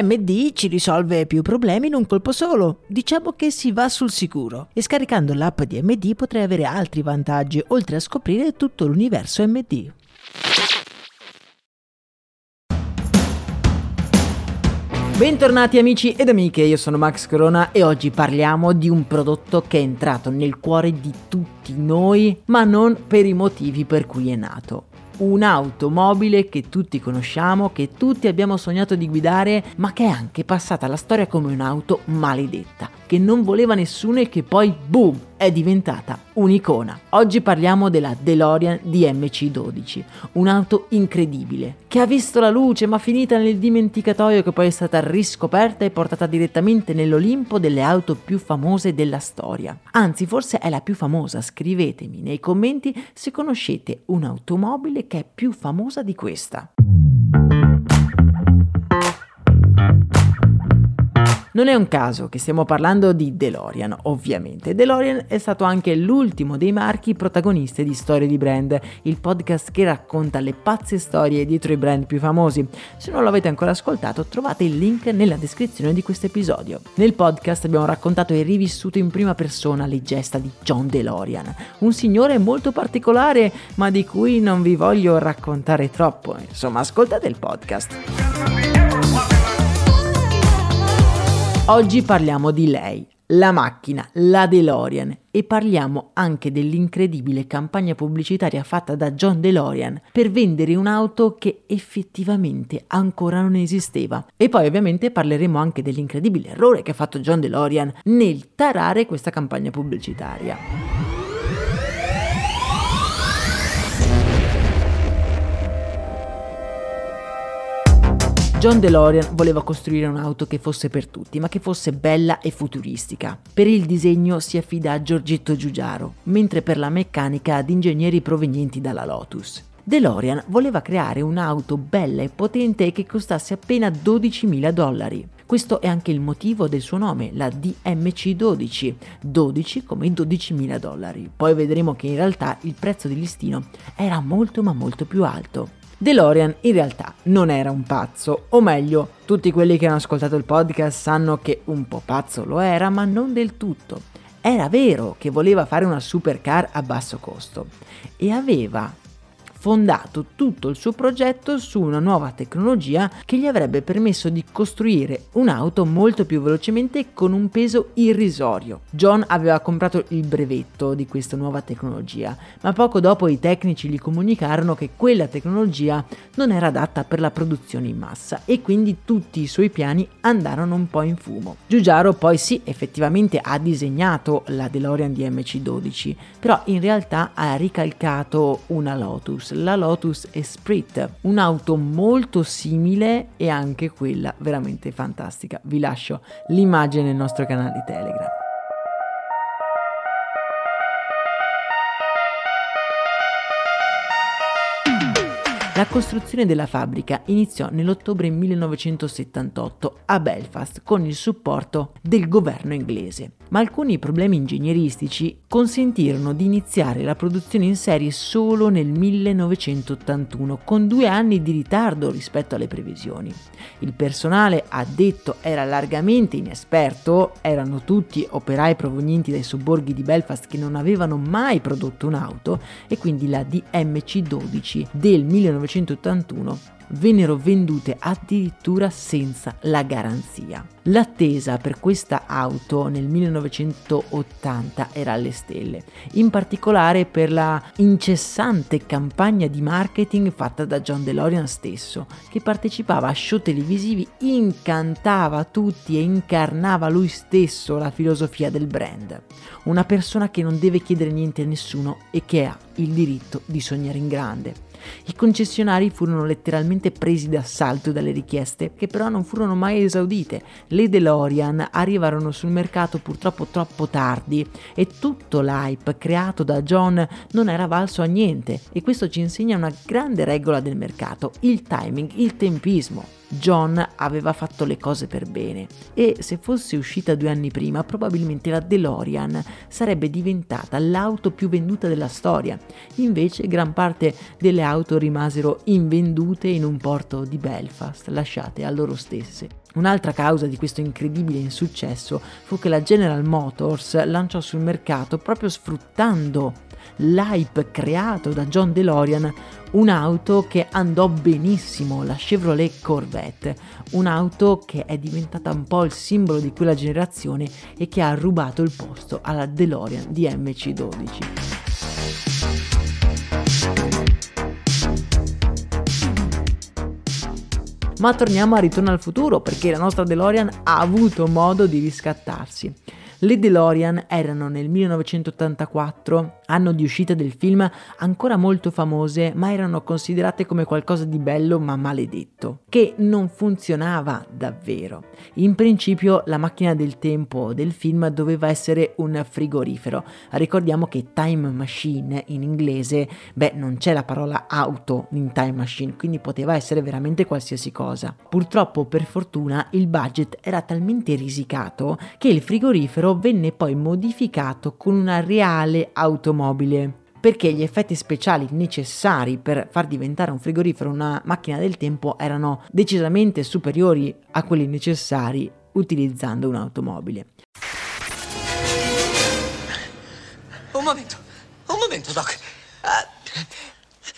MD ci risolve più problemi in un colpo solo. Diciamo che si va sul sicuro. E scaricando l'app di MD potrei avere altri vantaggi, oltre a scoprire tutto l'universo MD. Bentornati amici ed amiche, io sono Max Corona e oggi parliamo di un prodotto che è entrato nel cuore di tutti noi, ma non per i motivi per cui è nato un'automobile che tutti conosciamo, che tutti abbiamo sognato di guidare, ma che è anche passata alla storia come un'auto maledetta, che non voleva nessuno e che poi, boom, è diventata un'icona. Oggi parliamo della DeLorean DMC12, un'auto incredibile, che ha visto la luce ma finita nel dimenticatoio che poi è stata riscoperta e portata direttamente nell'Olimpo delle auto più famose della storia. Anzi, forse è la più famosa, scrivetemi nei commenti se conoscete un'automobile che è più famosa di questa. Non è un caso che stiamo parlando di DeLorean, ovviamente. DeLorean è stato anche l'ultimo dei marchi protagonisti di Storie di Brand, il podcast che racconta le pazze storie dietro i brand più famosi. Se non l'avete ancora ascoltato, trovate il link nella descrizione di questo episodio. Nel podcast abbiamo raccontato e rivissuto in prima persona le gesta di John DeLorean, un signore molto particolare, ma di cui non vi voglio raccontare troppo. Insomma, ascoltate il podcast. Oggi parliamo di lei, la macchina, la DeLorean e parliamo anche dell'incredibile campagna pubblicitaria fatta da John DeLorean per vendere un'auto che effettivamente ancora non esisteva. E poi ovviamente parleremo anche dell'incredibile errore che ha fatto John DeLorean nel tarare questa campagna pubblicitaria. John DeLorean voleva costruire un'auto che fosse per tutti, ma che fosse bella e futuristica. Per il disegno si affida a Giorgetto Giugiaro, mentre per la meccanica ad ingegneri provenienti dalla Lotus. DeLorean voleva creare un'auto bella e potente che costasse appena 12.000 dollari. Questo è anche il motivo del suo nome, la DMC12, 12 come 12.000 dollari. Poi vedremo che in realtà il prezzo di listino era molto ma molto più alto. DeLorean in realtà non era un pazzo, o meglio, tutti quelli che hanno ascoltato il podcast sanno che un po' pazzo lo era, ma non del tutto. Era vero che voleva fare una supercar a basso costo e aveva fondato tutto il suo progetto su una nuova tecnologia che gli avrebbe permesso di costruire un'auto molto più velocemente con un peso irrisorio. John aveva comprato il brevetto di questa nuova tecnologia, ma poco dopo i tecnici gli comunicarono che quella tecnologia non era adatta per la produzione in massa e quindi tutti i suoi piani andarono un po' in fumo. Giugiaro poi sì, effettivamente ha disegnato la DeLorean DMC-12, però in realtà ha ricalcato una Lotus la Lotus Esprit, un'auto molto simile e anche quella veramente fantastica. Vi lascio l'immagine nel nostro canale Telegram. La costruzione della fabbrica iniziò nell'ottobre 1978 a Belfast con il supporto del governo inglese, ma alcuni problemi ingegneristici consentirono di iniziare la produzione in serie solo nel 1981, con due anni di ritardo rispetto alle previsioni. Il personale addetto era largamente inesperto, erano tutti operai provenienti dai sobborghi di Belfast che non avevano mai prodotto un'auto e quindi la DMC-12 del 1981 1981 vennero vendute addirittura senza la garanzia. L'attesa per questa auto nel 1980 era alle stelle, in particolare per la incessante campagna di marketing fatta da John DeLorean stesso, che partecipava a show televisivi, incantava tutti e incarnava lui stesso la filosofia del brand. Una persona che non deve chiedere niente a nessuno e che ha il diritto di sognare in grande. I concessionari furono letteralmente presi d'assalto dalle richieste, che però non furono mai esaudite. Le DeLorean arrivarono sul mercato purtroppo troppo tardi e tutto l'hype creato da John non era valso a niente e questo ci insegna una grande regola del mercato, il timing, il tempismo. John aveva fatto le cose per bene e se fosse uscita due anni prima probabilmente la DeLorean sarebbe diventata l'auto più venduta della storia. Invece gran parte delle auto rimasero invendute in un porto di Belfast, lasciate a loro stesse. Un'altra causa di questo incredibile insuccesso fu che la General Motors lanciò sul mercato proprio sfruttando l'hype creato da John DeLorean un'auto che andò benissimo, la Chevrolet Corvette, un'auto che è diventata un po' il simbolo di quella generazione e che ha rubato il posto alla DeLorean di MC12. Ma torniamo a Ritorno al futuro perché la nostra DeLorean ha avuto modo di riscattarsi. Le DeLorean erano nel 1984, anno di uscita del film, ancora molto famose, ma erano considerate come qualcosa di bello ma maledetto, che non funzionava davvero. In principio la macchina del tempo del film doveva essere un frigorifero. Ricordiamo che time machine in inglese, beh, non c'è la parola auto in time machine, quindi poteva essere veramente qualsiasi cosa. Purtroppo, per fortuna, il budget era talmente risicato che il frigorifero venne poi modificato con una reale automobile perché gli effetti speciali necessari per far diventare un frigorifero una macchina del tempo erano decisamente superiori a quelli necessari utilizzando un'automobile. Un momento, un momento, Doc. Uh,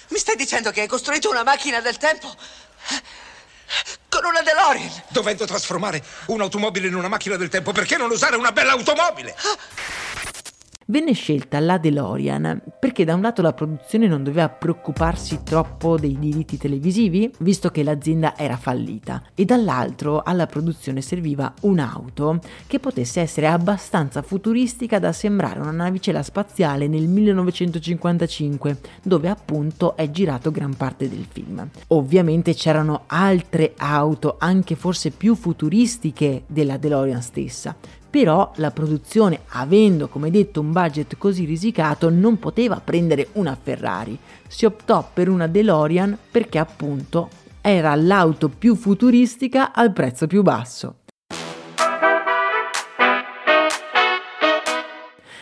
mi stai dicendo che hai costruito una macchina del tempo? Con una DeLorean. Dovendo trasformare un'automobile in una macchina del tempo, perché non usare una bella automobile? Ah. Venne scelta la DeLorean perché da un lato la produzione non doveva preoccuparsi troppo dei diritti televisivi, visto che l'azienda era fallita, e dall'altro alla produzione serviva un'auto che potesse essere abbastanza futuristica da sembrare una navicella spaziale nel 1955, dove appunto è girato gran parte del film. Ovviamente c'erano altre auto, anche forse più futuristiche della DeLorean stessa, però la produzione, avendo come detto un budget così risicato, non poteva prendere una Ferrari. Si optò per una DeLorean perché appunto era l'auto più futuristica al prezzo più basso.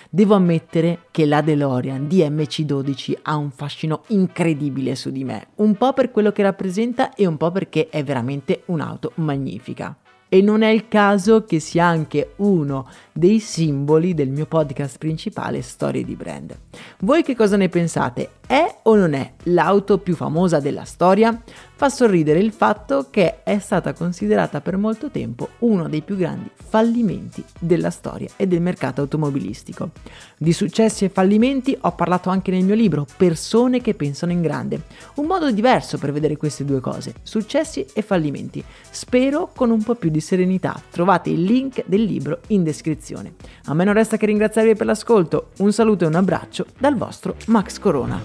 Devo ammettere che la DeLorean DMC12 ha un fascino incredibile su di me, un po' per quello che rappresenta e un po' perché è veramente un'auto magnifica e non è il caso che sia anche uno dei simboli del mio podcast principale Storie di Brand. Voi che cosa ne pensate? È o non è l'auto più famosa della storia? Fa sorridere il fatto che è stata considerata per molto tempo uno dei più grandi fallimenti della storia e del mercato automobilistico. Di successi e fallimenti ho parlato anche nel mio libro Persone che pensano in grande, un modo diverso per vedere queste due cose, successi e fallimenti. Spero con un po' più di serenità. Trovate il link del libro in descrizione. A me non resta che ringraziarvi per l'ascolto, un saluto e un abbraccio dal vostro Max Corona.